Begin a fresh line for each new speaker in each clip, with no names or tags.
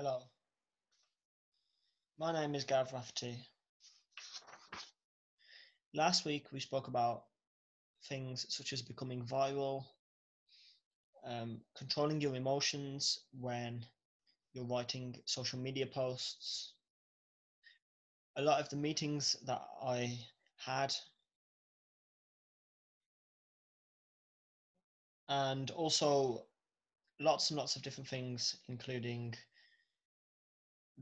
Hello. My name is Gav Rafferty. Last week we spoke about things such as becoming viral, um, controlling your emotions when you're writing social media posts. A lot of the meetings that I had, and also lots and lots of different things, including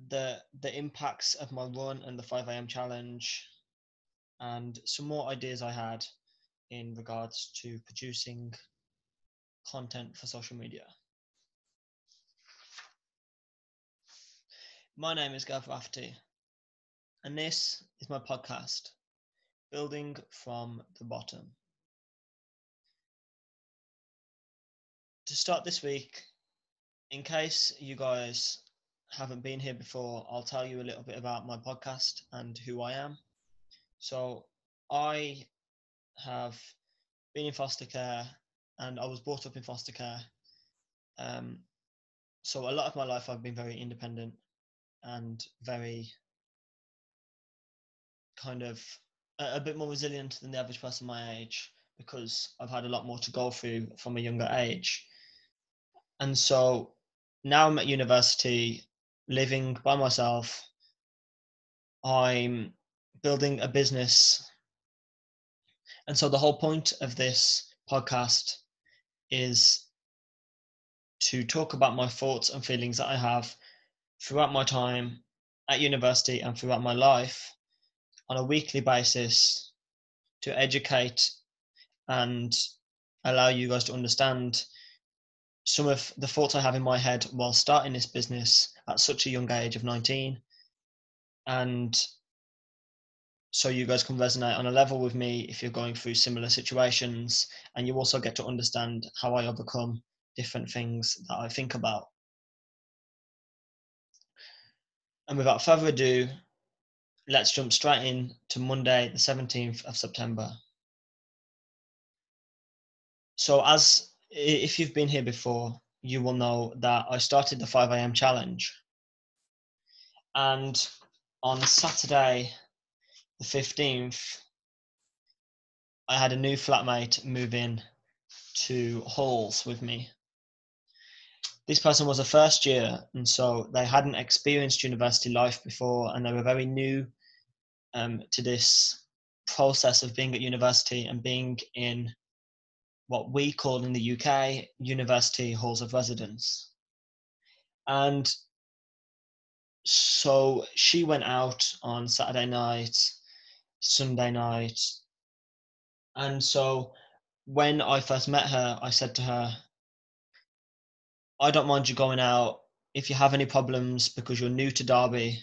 the the impacts of my run and the 5 a.m. challenge, and some more ideas I had in regards to producing content for social media. My name is Gav Rafferty, and this is my podcast, Building from the Bottom. To start this week, in case you guys haven't been here before, I'll tell you a little bit about my podcast and who I am. So, I have been in foster care and I was brought up in foster care. Um, so, a lot of my life I've been very independent and very kind of a, a bit more resilient than the average person my age because I've had a lot more to go through from a younger age. And so now I'm at university living by myself. I'm building a business. And so the whole point of this podcast is to talk about my thoughts and feelings that I have throughout my time at university and throughout my life on a weekly basis to educate and allow you guys to understand some of the thoughts I have in my head while starting this business at such a young age of 19. And so you guys can resonate on a level with me if you're going through similar situations. And you also get to understand how I overcome different things that I think about. And without further ado, let's jump straight in to Monday, the 17th of September. So, as if you've been here before, you will know that I started the 5 a.m. challenge. And on Saturday, the 15th, I had a new flatmate move in to halls with me. This person was a first year, and so they hadn't experienced university life before, and they were very new um, to this process of being at university and being in what we call in the UK university halls of residence. And so she went out on Saturday night, Sunday night. And so when I first met her, I said to her, I don't mind you going out. If you have any problems because you're new to Derby,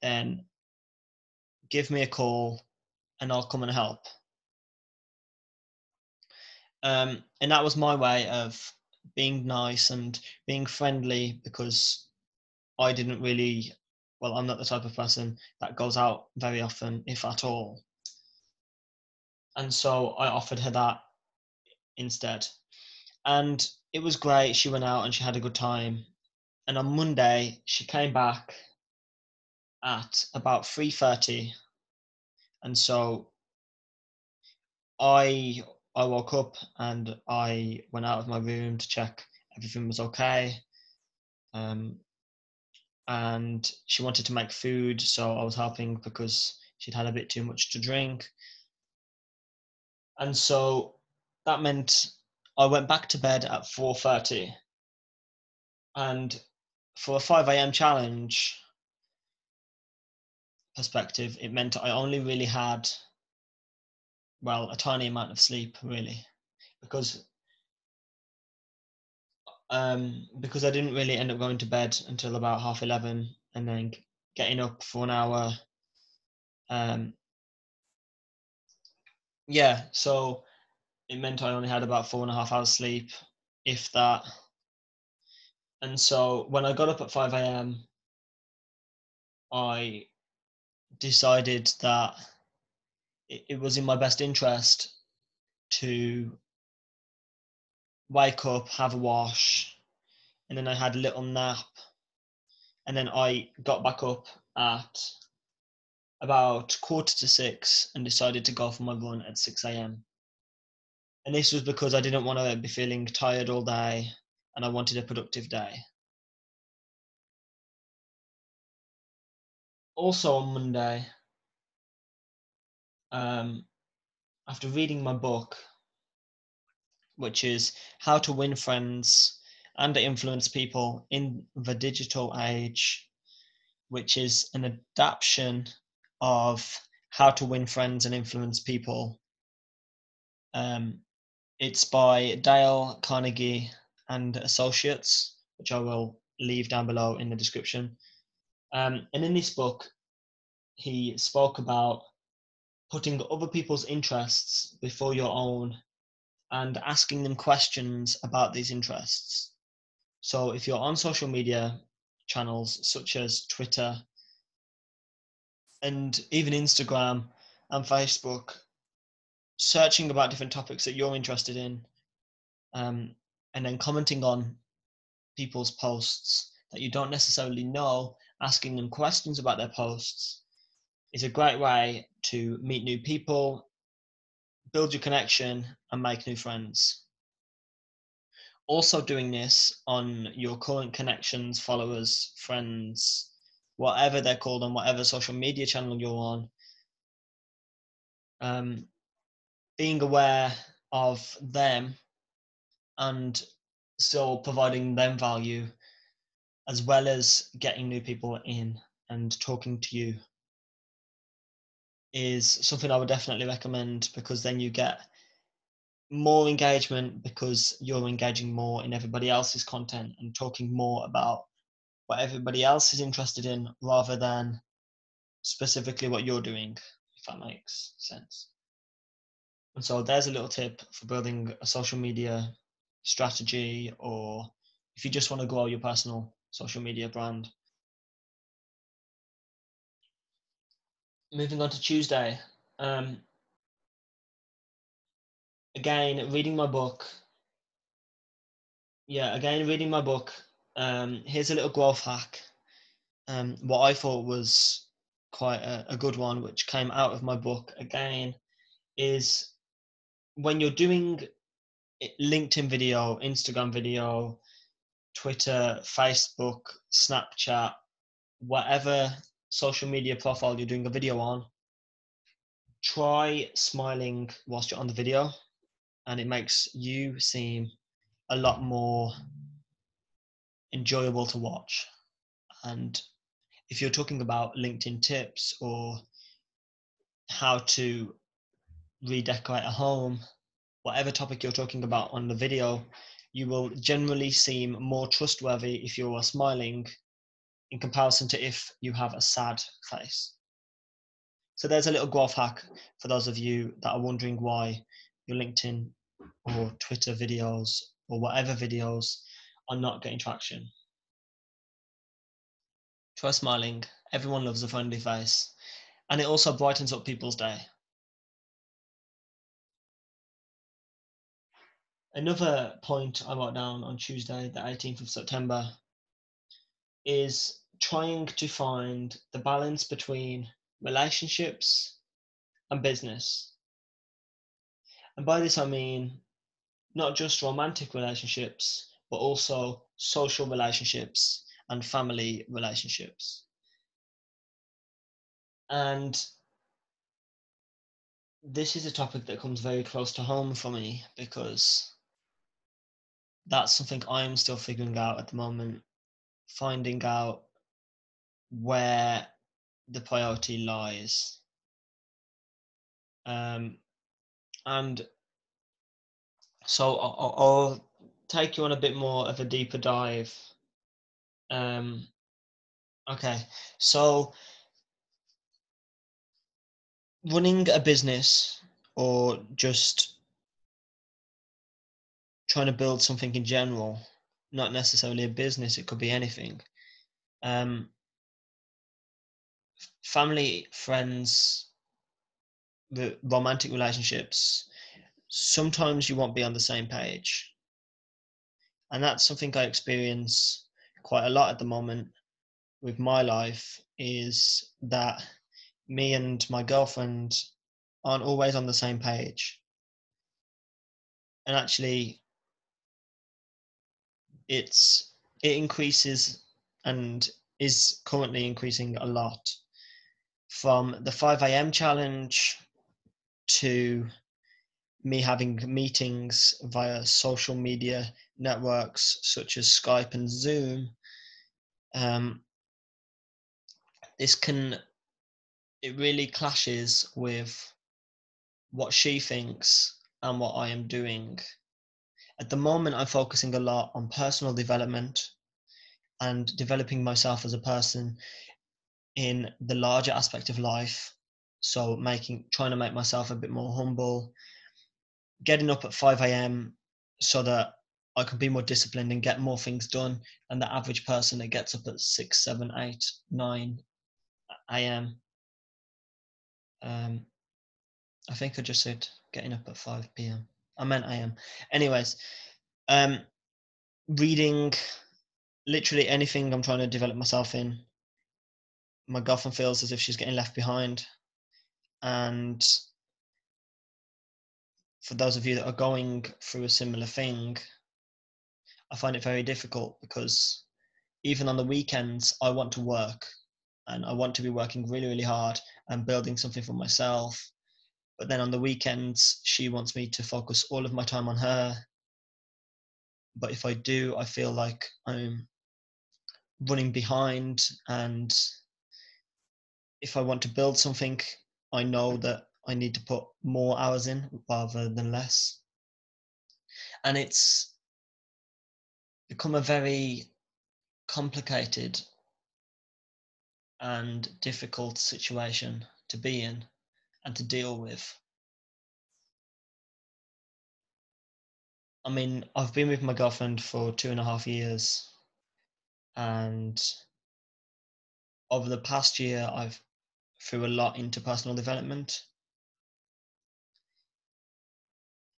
then give me a call and I'll come and help. Um, and that was my way of being nice and being friendly because I didn't really, well, I'm not the type of person that goes out very often, if at all. And so I offered her that instead. And it was great. She went out and she had a good time. And on Monday, she came back at about 3.30. And so I I woke up and I went out of my room to check everything was okay. Um, and she wanted to make food, so I was helping because she'd had a bit too much to drink. And so that meant I went back to bed at 4:30. And for a 5 a.m. challenge perspective, it meant I only really had well, a tiny amount of sleep really, because um, because I didn't really end up going to bed until about half eleven, and then getting up for an hour. Um, yeah, so it meant I only had about four and a half hours sleep, if that. And so when I got up at five a.m., I decided that it, it was in my best interest to wake up, have a wash, and then I had a little nap, and then I got back up at about quarter to six and decided to go for my run at 6 a.m. And this was because I didn't want to be feeling tired all day and I wanted a productive day. Also on Monday, um, after reading my book, which is How to Win Friends and Influence People in the Digital Age, which is an adaptation of How to Win Friends and Influence People. Um, it's by Dale Carnegie and Associates, which I will leave down below in the description. Um, and in this book, he spoke about putting other people's interests before your own and asking them questions about these interests. So if you're on social media channels such as Twitter and even Instagram and Facebook, searching about different topics that you're interested in, um, and then commenting on people's posts that you don't necessarily know, asking them questions about their posts is a great way to meet new people, build your connection, and make new friends. Also, doing this on your current connections, followers, friends, whatever they're called on whatever social media channel you're on. Um, being aware of them and still providing them value as well as getting new people in and talking to you is something I would definitely recommend because then you get more engagement because you're engaging more in everybody else's content and talking more about what everybody else is interested in rather than specifically what you're doing, if that makes sense. And so there's a little tip for building a social media strategy or if you just want to grow your personal social media brand. Moving on to Tuesday. Um, again, reading my book. Yeah, again, reading my book. Um, here's a little growth hack. Um, what I thought was quite a, a good one, which came out of my book again, is when you're doing LinkedIn video, Instagram video, Twitter, Facebook, Snapchat, whatever social media profile you're doing a video on, try smiling whilst you're on the video, and it makes you seem a lot more enjoyable to watch. And if you're talking about LinkedIn tips or how to redecorate a home, whatever topic you're talking about on the video, you will generally seem more trustworthy if you are smiling in comparison to if you have a sad face. So there's a little growth hack for those of you that are wondering why your LinkedIn or Twitter videos or whatever videos are not getting traction. Try smiling. Everyone loves a friendly face. And it also brightens up people's day. Another point I wrote down on Tuesday, the 18th of September, is trying to find the balance between relationships and business. And by this, I mean not just romantic relationships, but also social relationships and family relationships. And this is a topic that comes very close to home for me because that's something I'm still figuring out at the moment, finding out where the priority lies. Um, and so I'll, I'll, take you on a bit more of a deeper dive. Um, okay, so running a business or just trying to build something in general, not necessarily a business, it could be anything. Um, family, friends, the romantic relationships, sometimes you won't be on the same page. And that's something I experience quite a lot at the moment. with my life is that me and my girlfriend aren't always on the same page. And actually, it's it increases and is currently increasing a lot from the 5 a.m. challenge to me having meetings via social media networks such as Skype and Zoom. Um, this can it really clashes with what she thinks and what I am doing. At the moment, I'm focusing a lot on personal development and developing myself as a person in the larger aspect of life. So, making trying to make myself a bit more humble, getting up at 5 a.m. so that I can be more disciplined and get more things done than the average person that gets up at 6, 7, 8, 9 a.m. Um, I think I just said getting up at 5 p.m. I meant a.m. Anyways, um, reading literally anything I'm trying to develop myself in. My girlfriend feels as if she's getting left behind. And for those of you that are going through a similar thing, I find it very difficult because even on the weekends, I want to work and I want to be working really, really hard and building something for myself. But then on the weekends, she wants me to focus all of my time on her. But if I do, I feel like I'm running behind. And if I want to build something, I know that I need to put more hours in rather than less. And it's become a very complicated and difficult situation to be in and to deal with. I mean, I've been with my girlfriend for two and a half years, and over the past year, I've threw a lot into personal development.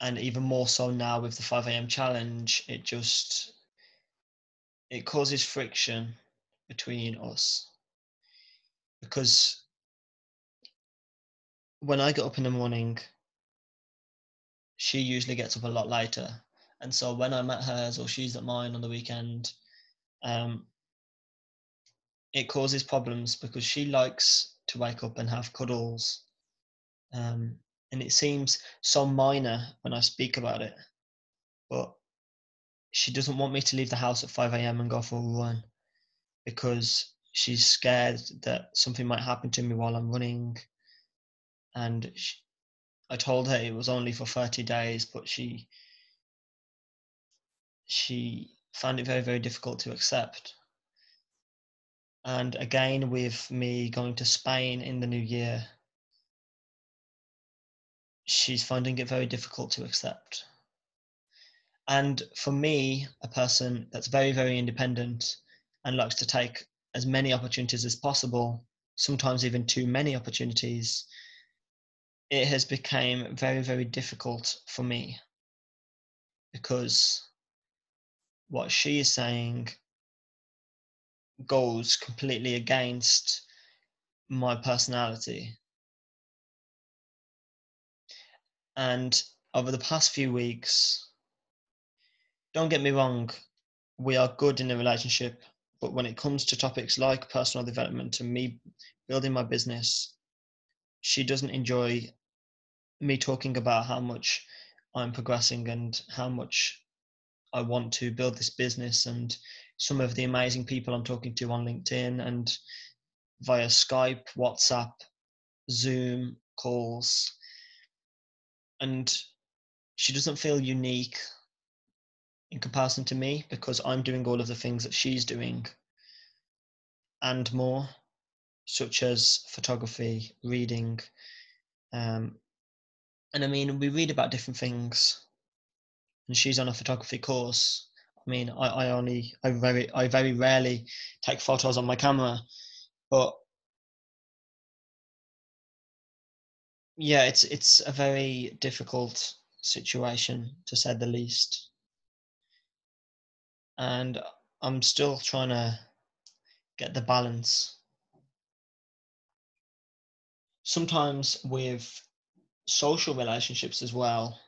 And even more so now with the 5 a.m. challenge, it just it causes friction between us because when I get up in the morning, she usually gets up a lot later. And so when I'm at hers or she's at mine on the weekend, um, it causes problems because she likes to wake up and have cuddles. Um, and it seems so minor when I speak about it. But she doesn't want me to leave the house at 5 a.m. and go for a run because she's scared that something might happen to me while I'm running. And she, I told her it was only for 30 days, but she she found it very very difficult to accept. And again, with me going to Spain in the new year, she's finding it very difficult to accept. And for me, a person that's very, very independent and likes to take as many opportunities as possible, sometimes even too many opportunities, it has become very, very difficult for me because what she is saying goes completely against my personality. And over the past few weeks, don't get me wrong, we are good in a relationship but when it comes to topics like personal development and me building my business, she doesn't enjoy me talking about how much I'm progressing and how much I want to build this business and some of the amazing people I'm talking to on LinkedIn and via Skype, WhatsApp, Zoom calls. And she doesn't feel unique in comparison to me because I'm doing all of the things that she's doing and more, such as photography, reading. Um, and I mean, we read about different things, and she's on a photography course. I mean, I, I only, I very, I very rarely take photos on my camera, but yeah, it's it's a very difficult situation to say the least and I'm still trying to get the balance. Sometimes with social relationships as well,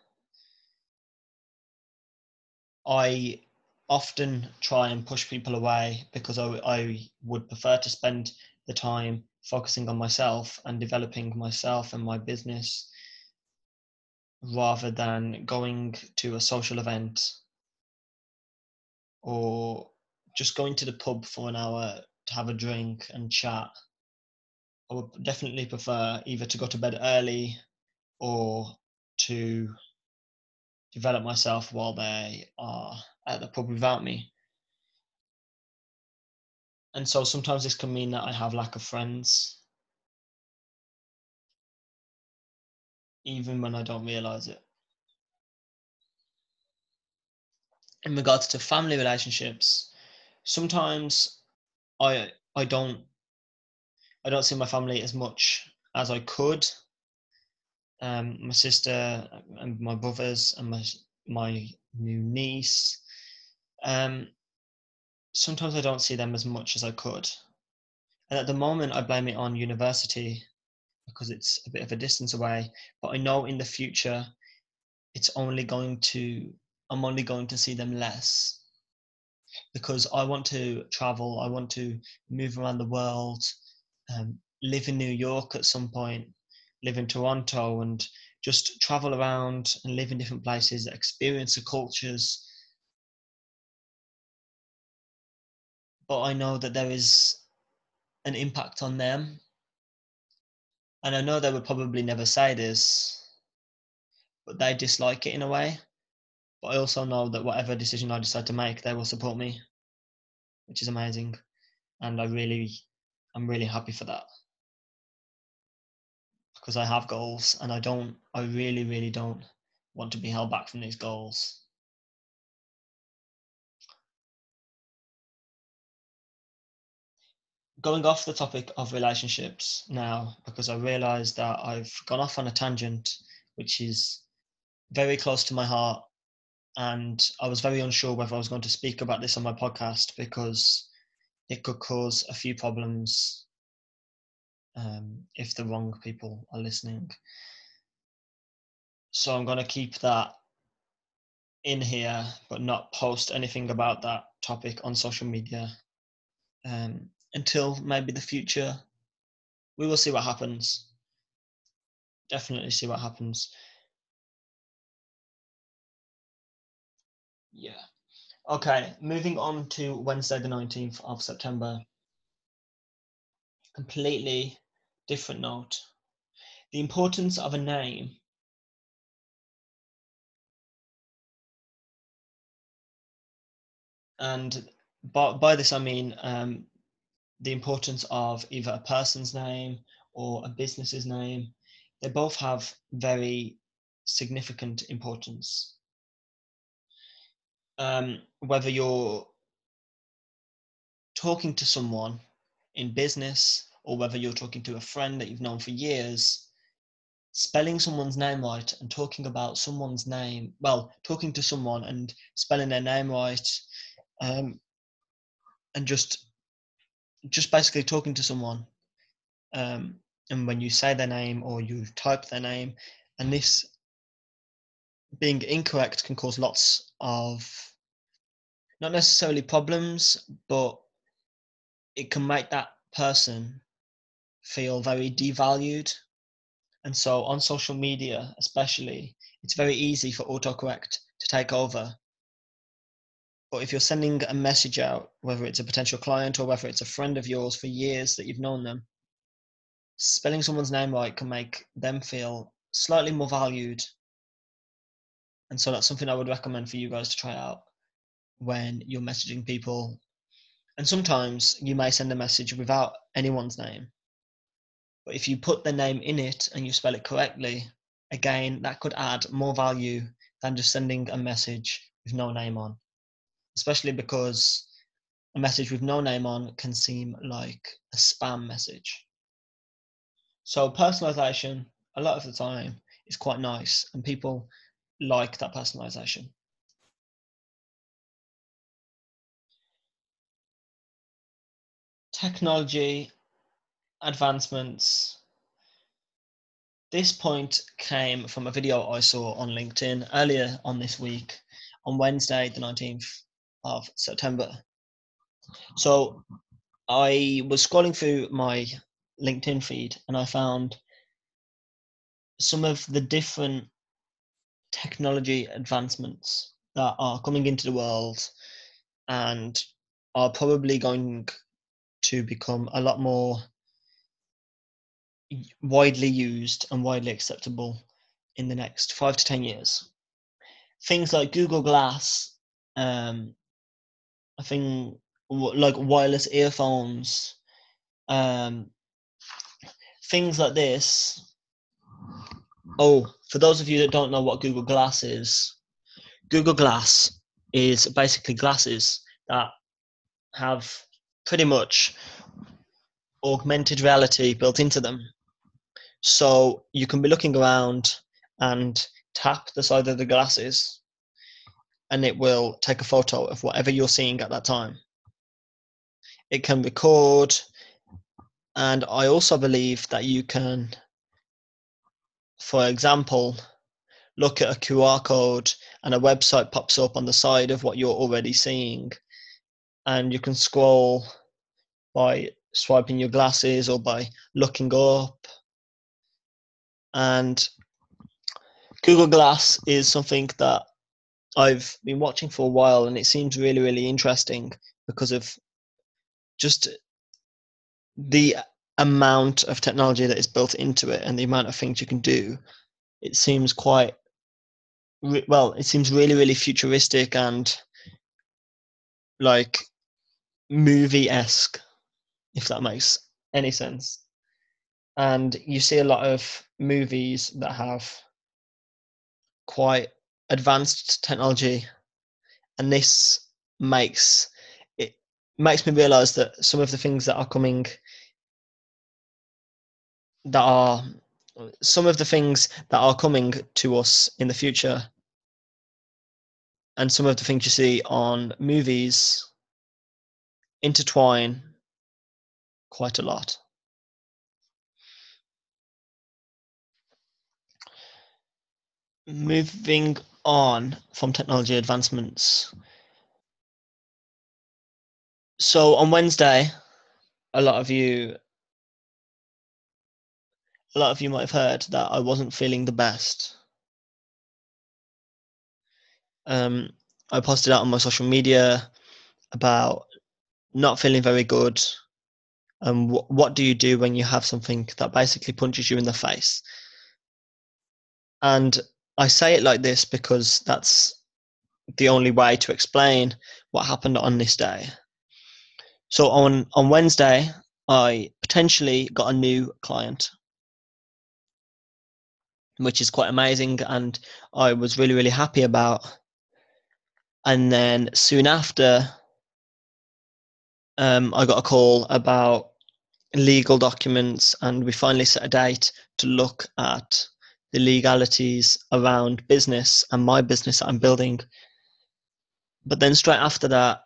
I often try and push people away because I, I would prefer to spend the time focusing on myself and developing myself and my business rather than going to a social event or just going to the pub for an hour to have a drink and chat. I would definitely prefer either to go to bed early or to develop myself while they are at the pub without me. And so sometimes this can mean that I have lack of friends, even when I don't realize it. In regards to family relationships, sometimes I I don't I don't see my family as much as I could. Um, my sister and my brothers and my my new niece. Um, sometimes I don't see them as much as I could. And at the moment, I blame it on university because it's a bit of a distance away. But I know in the future, it's only going to, I'm only going to see them less because I want to travel, I want to move around the world, um, live in New York at some point, live in Toronto, and just travel around and live in different places, experience the cultures. But I know that there is an impact on them. And I know they would probably never say this, but they dislike it in a way. But I also know that whatever decision I decide to make, they will support me, which is amazing. And I really, I'm really happy for that. Because I have goals and I don't, I really, really don't want to be held back from these goals. Going off the topic of relationships now, because I realized that I've gone off on a tangent, which is very close to my heart and I was very unsure whether I was going to speak about this on my podcast because it could cause a few problems um, if the wrong people are listening. So I'm going to keep that in here, but not post anything about that topic on social media um, until maybe the future. We will see what happens. Definitely see what happens. Yeah. Okay, moving on to Wednesday, the 19th of September. Completely different note. The importance of a name. And by, by this, I mean um, the importance of either a person's name or a business's name. They both have very significant importance um, whether you're talking to someone in business or whether you're talking to a friend that you've known for years, spelling someone's name right and talking about someone's name, well, talking to someone and spelling their name right, um, and just just basically talking to someone. Um, and when you say their name or you type their name, and this being incorrect can cause lots of not necessarily problems, but it can make that person feel very devalued. And so on social media, especially, it's very easy for autocorrect to take over. But if you're sending a message out, whether it's a potential client or whether it's a friend of yours for years that you've known them, spelling someone's name right can make them feel slightly more valued and so that's something I would recommend for you guys to try out when you're messaging people. And sometimes you may send a message without anyone's name. But if you put the name in it and you spell it correctly, again, that could add more value than just sending a message with no name on. Especially because a message with no name on can seem like a spam message. So personalization, a lot of the time, is quite nice, and people like that personalization. technology advancements. This point came from a video I saw on LinkedIn earlier on this week, on Wednesday, the 19th of September. So I was scrolling through my LinkedIn feed and I found some of the different technology advancements that are coming into the world and are probably going to become a lot more widely used and widely acceptable in the next five to 10 years. Things like Google Glass, um, I think like wireless earphones, um, things like this. Oh, for those of you that don't know what Google Glass is, Google Glass is basically glasses that have pretty much augmented reality built into them. So you can be looking around and tap the side of the glasses and it will take a photo of whatever you're seeing at that time. It can record, and I also believe that you can, for example, look at a QR code and a website pops up on the side of what you're already seeing, and you can scroll by swiping your glasses or by looking up. And Google Glass is something that I've been watching for a while and it seems really, really interesting because of just the amount of technology that is built into it and the amount of things you can do. It seems quite well, it seems really, really futuristic and like movie esque if that makes any sense. And you see a lot of movies that have quite advanced technology, and this makes it makes me realize that some of the things that are coming that are some of the things that are coming to us in the future and some of the things you see on movies intertwine quite a lot. Moving on from technology advancements. So on Wednesday, a lot of you a lot of you might have heard that I wasn't feeling the best. Um, I posted out on my social media about not feeling very good and wh- what do you do when you have something that basically punches you in the face and i say it like this because that's the only way to explain what happened on this day. So on on wednesday i potentially got a new client which is quite amazing and i was really really happy about. And then soon after um, I got a call about legal documents, and we finally set a date to look at the legalities around business and my business that I'm building. But then, straight after that,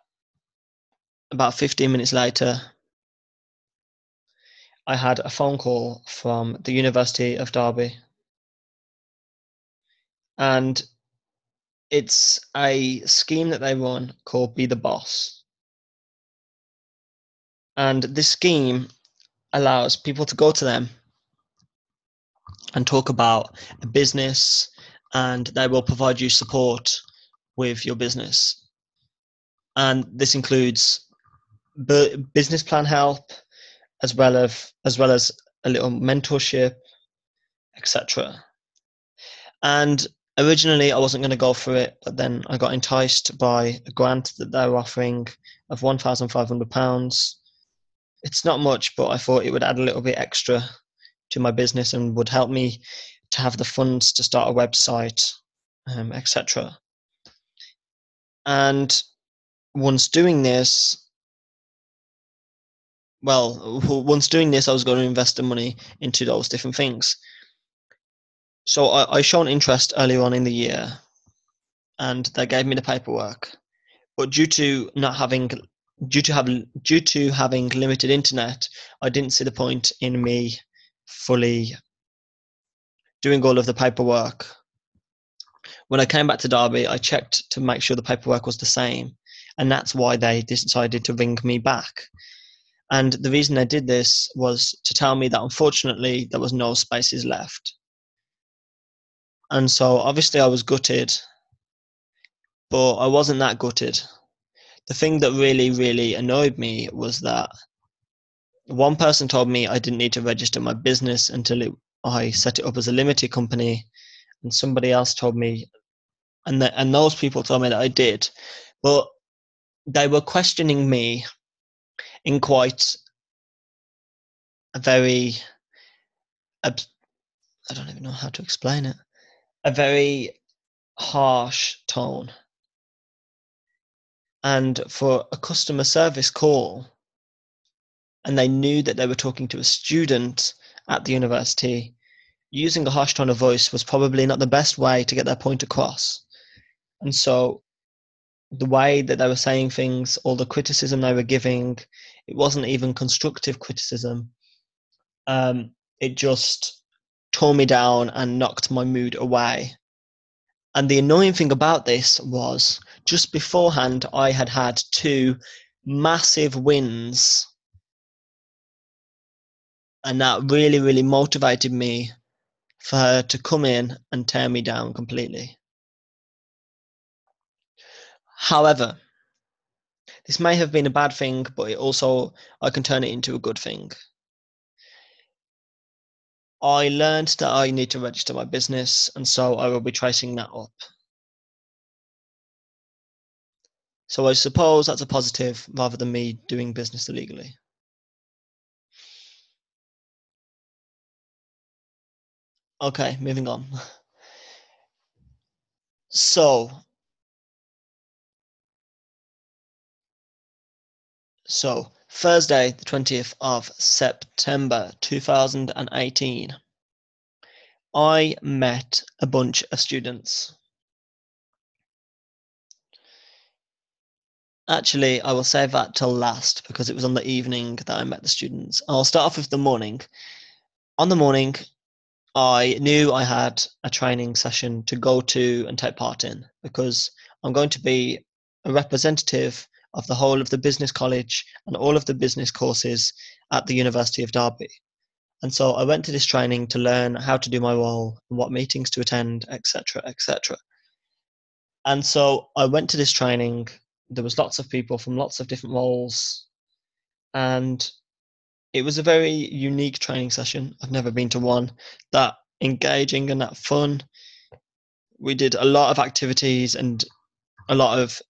about 15 minutes later, I had a phone call from the University of Derby. And it's a scheme that they run called Be the Boss. And this scheme allows people to go to them and talk about a business and they will provide you support with your business. And this includes business plan help as well as as well as a little mentorship etc and originally i wasn't going to go for it but then i got enticed by a grant that they were offering of 1500 pounds. It's not much, but I thought it would add a little bit extra to my business and would help me to have the funds to start a website, um, etc. And once doing this, well, once doing this, I was going to invest the money into those different things. So I, I shown interest earlier on in the year, and they gave me the paperwork. But due to not having due to having due to having limited internet, I didn't see the point in me fully doing all of the paperwork. When I came back to Derby, I checked to make sure the paperwork was the same, and that's why they decided to ring me back. And the reason they did this was to tell me that unfortunately there was no spaces left. And so obviously I was gutted, but I wasn't that gutted. The thing that really, really annoyed me was that one person told me I didn't need to register my business until it, I set it up as a limited company, and somebody else told me, and the, and those people told me that I did, but they were questioning me in quite a very I don't even know how to explain it a very harsh tone. And for a customer service call and they knew that they were talking to a student at the university using a harsh tone of voice was probably not the best way to get their point across and so the way that they were saying things, all the criticism they were giving, it wasn't even constructive criticism. Um, it just tore me down and knocked my mood away. And the annoying thing about this was just beforehand, I had had two massive wins. And that really, really motivated me for her to come in and tear me down completely. However, this may have been a bad thing, but it also I can turn it into a good thing. I learned that I need to register my business, and so I will be tracing that up. So I suppose that's a positive rather than me doing business illegally. Okay, moving on. So So, Thursday, the 20th of September 2018, I met a bunch of students. Actually, I will save that till last because it was on the evening that I met the students. I'll start off with the morning. On the morning, I knew I had a training session to go to and take part in because I'm going to be a representative of the whole of the business college and all of the business courses at the University of Derby. And so I went to this training to learn how to do my role and what meetings to attend, etc., etc. And so I went to this training. There was lots of people from lots of different roles, and it was a very unique training session. I've never been to one that engaging and that fun. We did a lot of activities and a lot of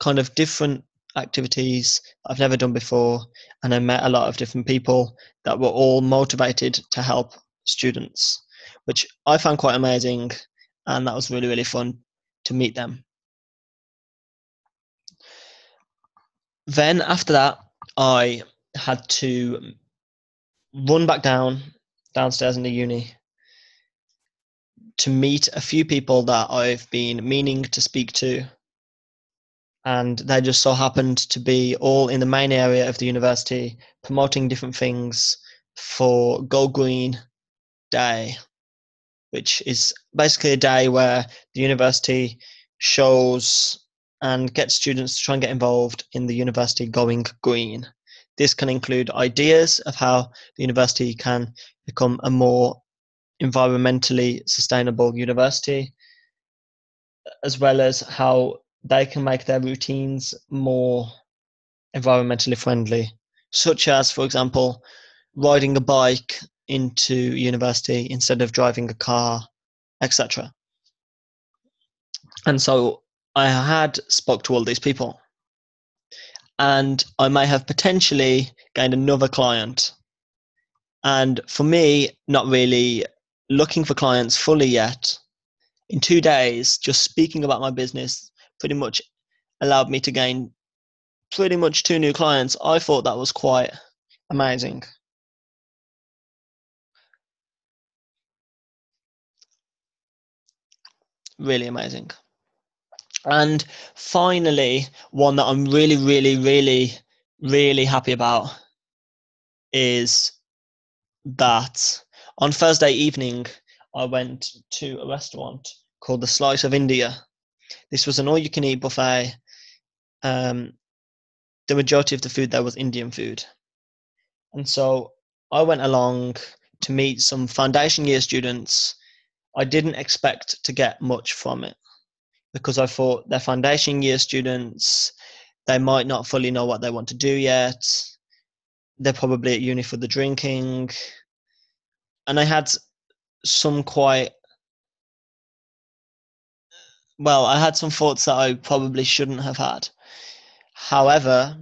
kind of different activities I've never done before, and I met a lot of different people that were all motivated to help students, which I found quite amazing, and that was really really fun to meet them. Then after that, I had to run back down downstairs in the uni to meet a few people that I've been meaning to speak to and they just so happened to be all in the main area of the university promoting different things for Go Green Day, which is basically a day where the university shows and gets students to try and get involved in the university going green. This can include ideas of how the university can become a more environmentally sustainable university, as well as how they can make their routines more environmentally friendly, such as, for example, riding a bike into university instead of driving a car, etc. And so I had spoke to all these people, and I may have potentially gained another client. And for me, not really looking for clients fully yet. In two days, just speaking about my business, pretty much allowed me to gain pretty much two new clients. I thought that was quite amazing. Really amazing. And finally, one that I'm really, really, really, really happy about is that on Thursday evening, I went to a restaurant called the Slice of India. This was an all you can eat buffet. Um, the majority of the food there was Indian food. And so I went along to meet some foundation year students. I didn't expect to get much from it because I thought they're foundation year students. They might not fully know what they want to do yet. They're probably at uni for the drinking. And I had some quite well, I had some thoughts that I probably shouldn't have had. However,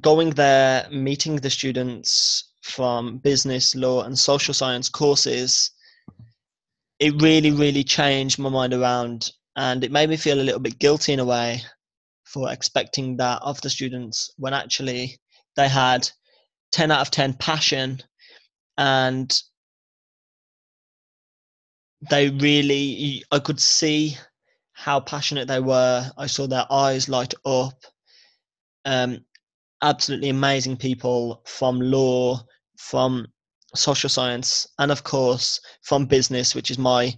going there, meeting the students from business, law, and social science courses, it really, really changed my mind around and it made me feel a little bit guilty in a way for expecting that of the students when actually they had 10 out of 10 passion and they really i could see how passionate they were. I saw their eyes light up. Um, absolutely amazing people from law from social science and of course from business which is my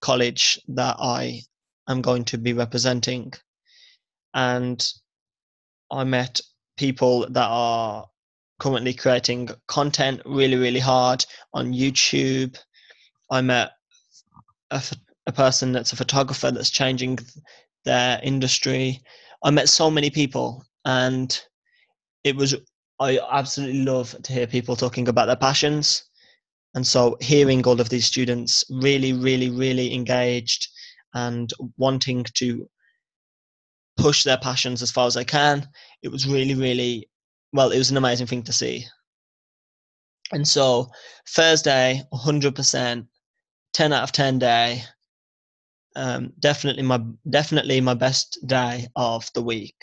college that i am going to be representing. And i met people that are currently creating content really really hard on youtube. I met a, a person that's a photographer that's changing their industry. I met so many people and it was I absolutely love to hear people talking about their passions. And so hearing all of these students really, really, really engaged and wanting to push their passions as far as I can, it was really, really, well, it was an amazing thing to see. And so Thursday, 100%, 10 out of 10 day, um, definitely my definitely my best day of the week.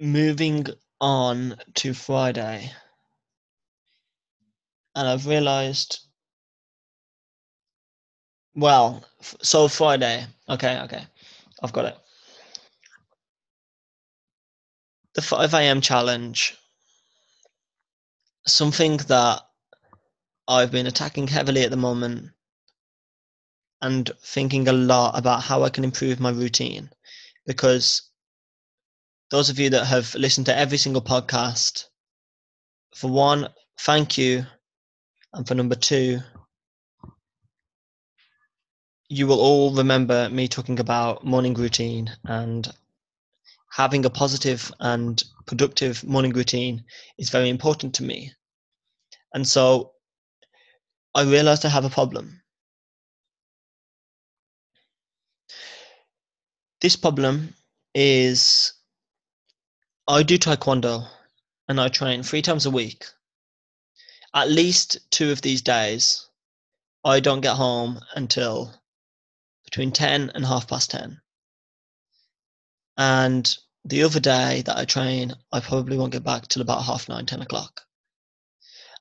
moving on to Friday, and I've realized. Well, so Friday. Okay, okay. I've got it. The 5 a.m. challenge. Something that I've been attacking heavily at the moment and thinking a lot about how I can improve my routine because those of you that have listened to every single podcast, for one, thank you. And for number two, you will all remember me talking about morning routine and having a positive and productive morning routine is very important to me. And so I realized I have a problem. This problem is I do taekwondo and I train three times a week. At least two of these days, I don't get home until between 10 and half past 10. And the other day that I train, I probably won't get back till about half nine, 10 o'clock.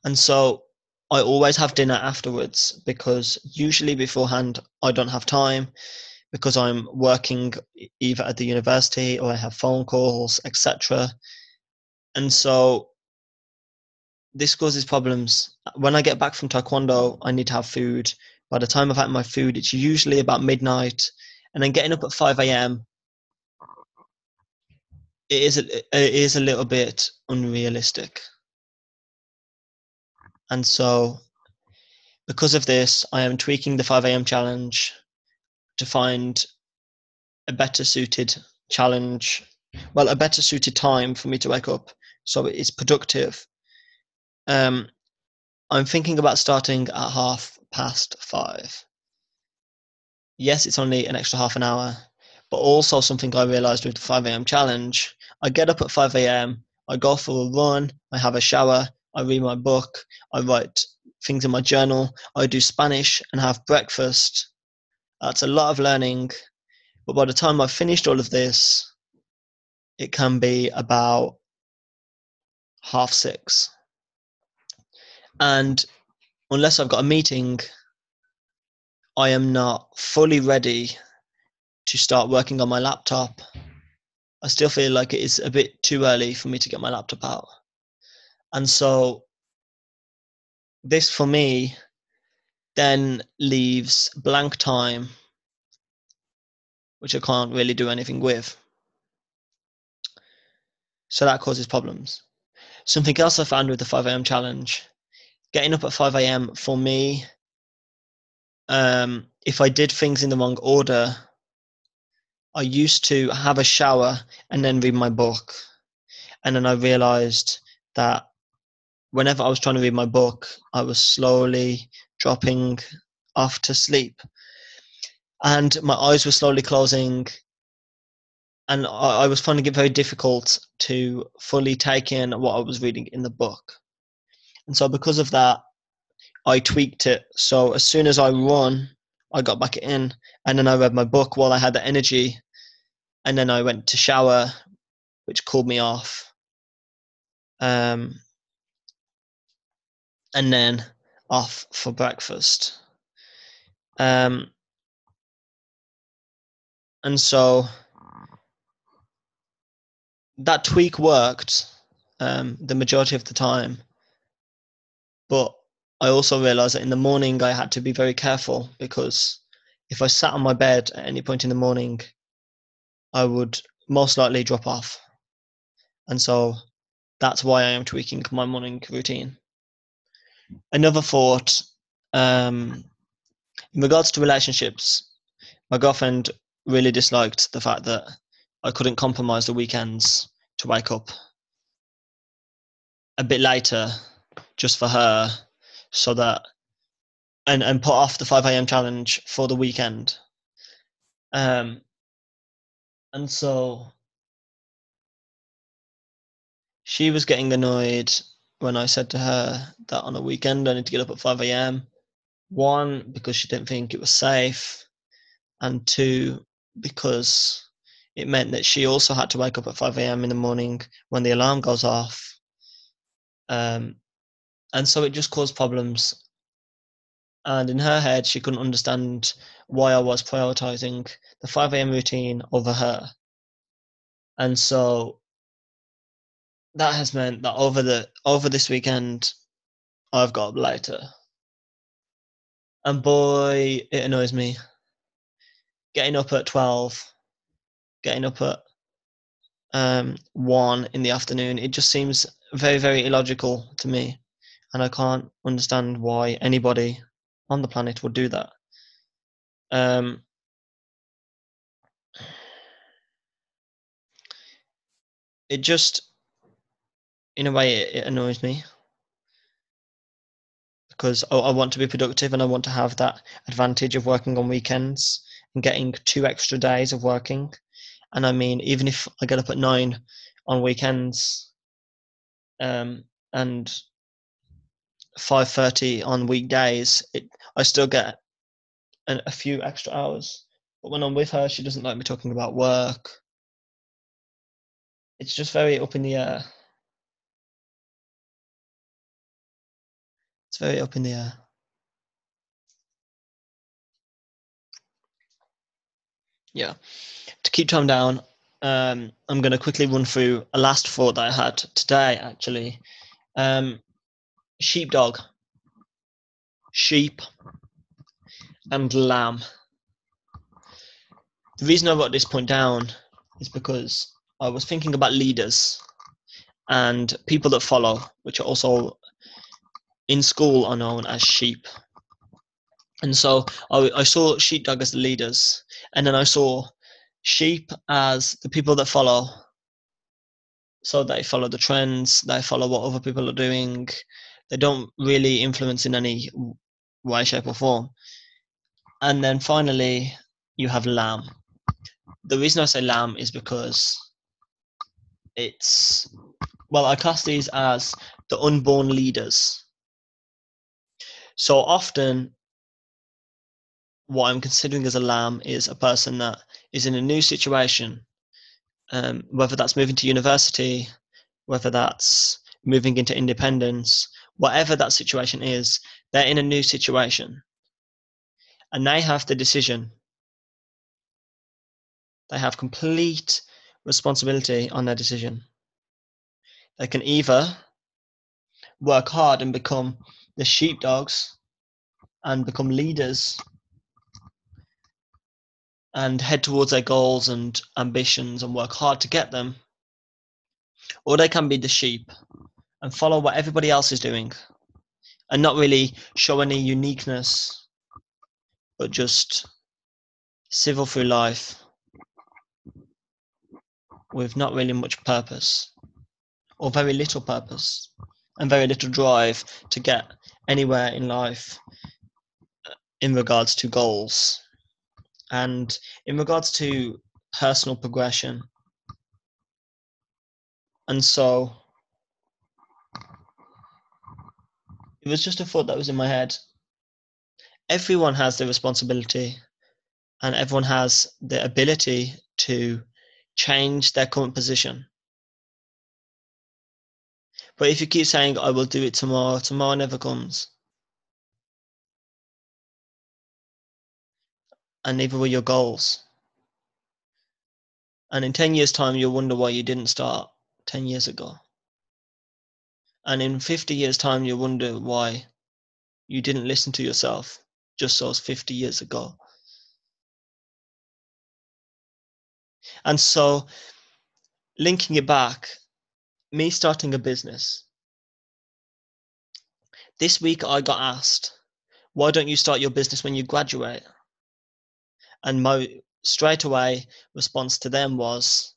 And so I always have dinner afterwards because usually beforehand I don't have time because I'm working either at the university or I have phone calls, etc. And so this causes problems. When I get back from Taekwondo, I need to have food. By the time I've had my food, it's usually about midnight. And then getting up at 5 a.m. It is a, it is a little bit unrealistic. And so, because of this, I am tweaking the 5 a.m. challenge to find a better suited challenge, well, a better suited time for me to wake up so it's productive. Um, I'm thinking about starting at half past five. Yes, it's only an extra half an hour, but also something I realized with the 5 a.m. challenge. I get up at 5 a.m., I go for a run, I have a shower, I read my book, I write things in my journal, I do Spanish and have breakfast, that's a lot of learning. But by the time I've finished all of this, it can be about half six. And unless I've got a meeting, I am not fully ready to start working on my laptop. I still feel like it is a bit too early for me to get my laptop out. And so this for me then leaves blank time, which I can't really do anything with. So that causes problems. Something else I found with the 5 a.m. challenge getting up at 5 a.m. for me, um, if I did things in the wrong order, I used to have a shower and then read my book. And then I realized that whenever I was trying to read my book, I was slowly dropping off to sleep. And my eyes were slowly closing. And I, I was finding it very difficult to fully take in what I was reading in the book. And so, because of that, I tweaked it. So, as soon as I run, I got back in and then I read my book while I had the energy. And then I went to shower, which cooled me off. Um, and then off for breakfast. Um, and so that tweak worked um, the majority of the time. But I also realized that in the morning I had to be very careful because if I sat on my bed at any point in the morning, I would most likely drop off. And so that's why I am tweaking my morning routine another thought um, in regards to relationships my girlfriend really disliked the fact that i couldn't compromise the weekends to wake up a bit later just for her so that and and put off the 5 a.m challenge for the weekend um and so she was getting annoyed when I said to her that on a weekend I need to get up at 5 a.m. One, because she didn't think it was safe, and two, because it meant that she also had to wake up at 5 a.m. in the morning when the alarm goes off. Um, and so it just caused problems. And in her head, she couldn't understand why I was prioritizing the 5 a.m. routine over her. And so that has meant that over the over this weekend, I've got up later, and boy, it annoys me. Getting up at twelve, getting up at um, one in the afternoon, it just seems very very illogical to me, and I can't understand why anybody on the planet would do that. Um, it just in a way, it, it annoys me because I, I want to be productive and I want to have that advantage of working on weekends and getting two extra days of working. And I mean, even if I get up at nine on weekends, um, and five thirty on weekdays, it, I still get an, a few extra hours. But when I'm with her, she doesn't like me talking about work. It's just very up in the air. It's very up in the air. Yeah. To keep time down, um, I'm going to quickly run through a last thought that I had today, actually. Um, sheepdog, sheep, and lamb. The reason I wrote this point down is because I was thinking about leaders and people that follow, which are also in school are known as sheep. And so I, I saw sheepdog as the leaders, and then I saw sheep as the people that follow. So they follow the trends, they follow what other people are doing. They don't really influence in any way, shape, or form. And then finally, you have lamb. The reason I say lamb is because it's, well, I class these as the unborn leaders. So often, what I'm considering as a lamb is a person that is in a new situation, um, whether that's moving to university, whether that's moving into independence, whatever that situation is, they're in a new situation. and they have the decision. They have complete responsibility on their decision. They can either work hard and become the sheepdogs and become leaders and head towards their goals and ambitions and work hard to get them, or they can be the sheep and follow what everybody else is doing and not really show any uniqueness, but just civil through life with not really much purpose or very little purpose and very little drive to get anywhere in life in regards to goals and in regards to personal progression. And so it was just a thought that was in my head. Everyone has the responsibility and everyone has the ability to change their current position. But if you keep saying, I will do it tomorrow, tomorrow never comes. And neither will your goals. And in 10 years' time, you'll wonder why you didn't start 10 years ago. And in 50 years' time, you'll wonder why you didn't listen to yourself just those 50 years ago. And so, linking it back, me starting a business. This week I got asked, why don't you start your business when you graduate? And my straight away response to them was,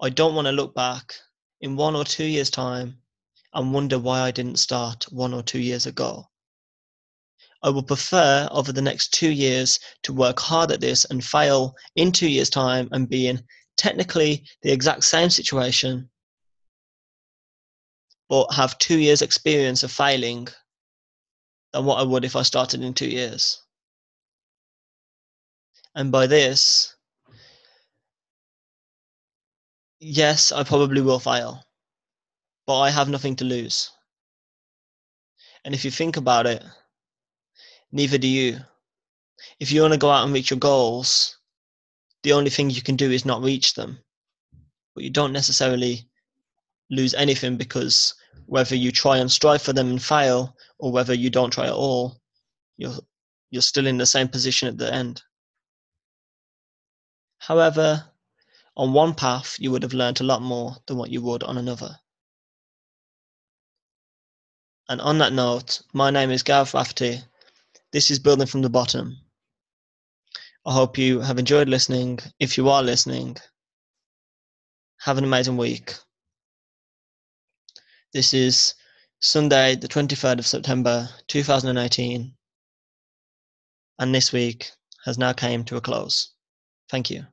I don't want to look back in one or two years' time and wonder why I didn't start one or two years ago. I would prefer over the next two years to work hard at this and fail in two years' time and be in technically the exact same situation but have two years experience of failing than what I would if I started in two years. And by this, yes, I probably will fail, but I have nothing to lose. And if you think about it, neither do you. If you want to go out and reach your goals, the only thing you can do is not reach them. But you don't necessarily lose anything because whether you try and strive for them and fail or whether you don't try at all you're you're still in the same position at the end however on one path you would have learned a lot more than what you would on another and on that note my name is Gareth Rafferty this is building from the bottom I hope you have enjoyed listening if you are listening have an amazing week this is Sunday, the 23rd of September 2018, and this week has now came to a close. Thank you.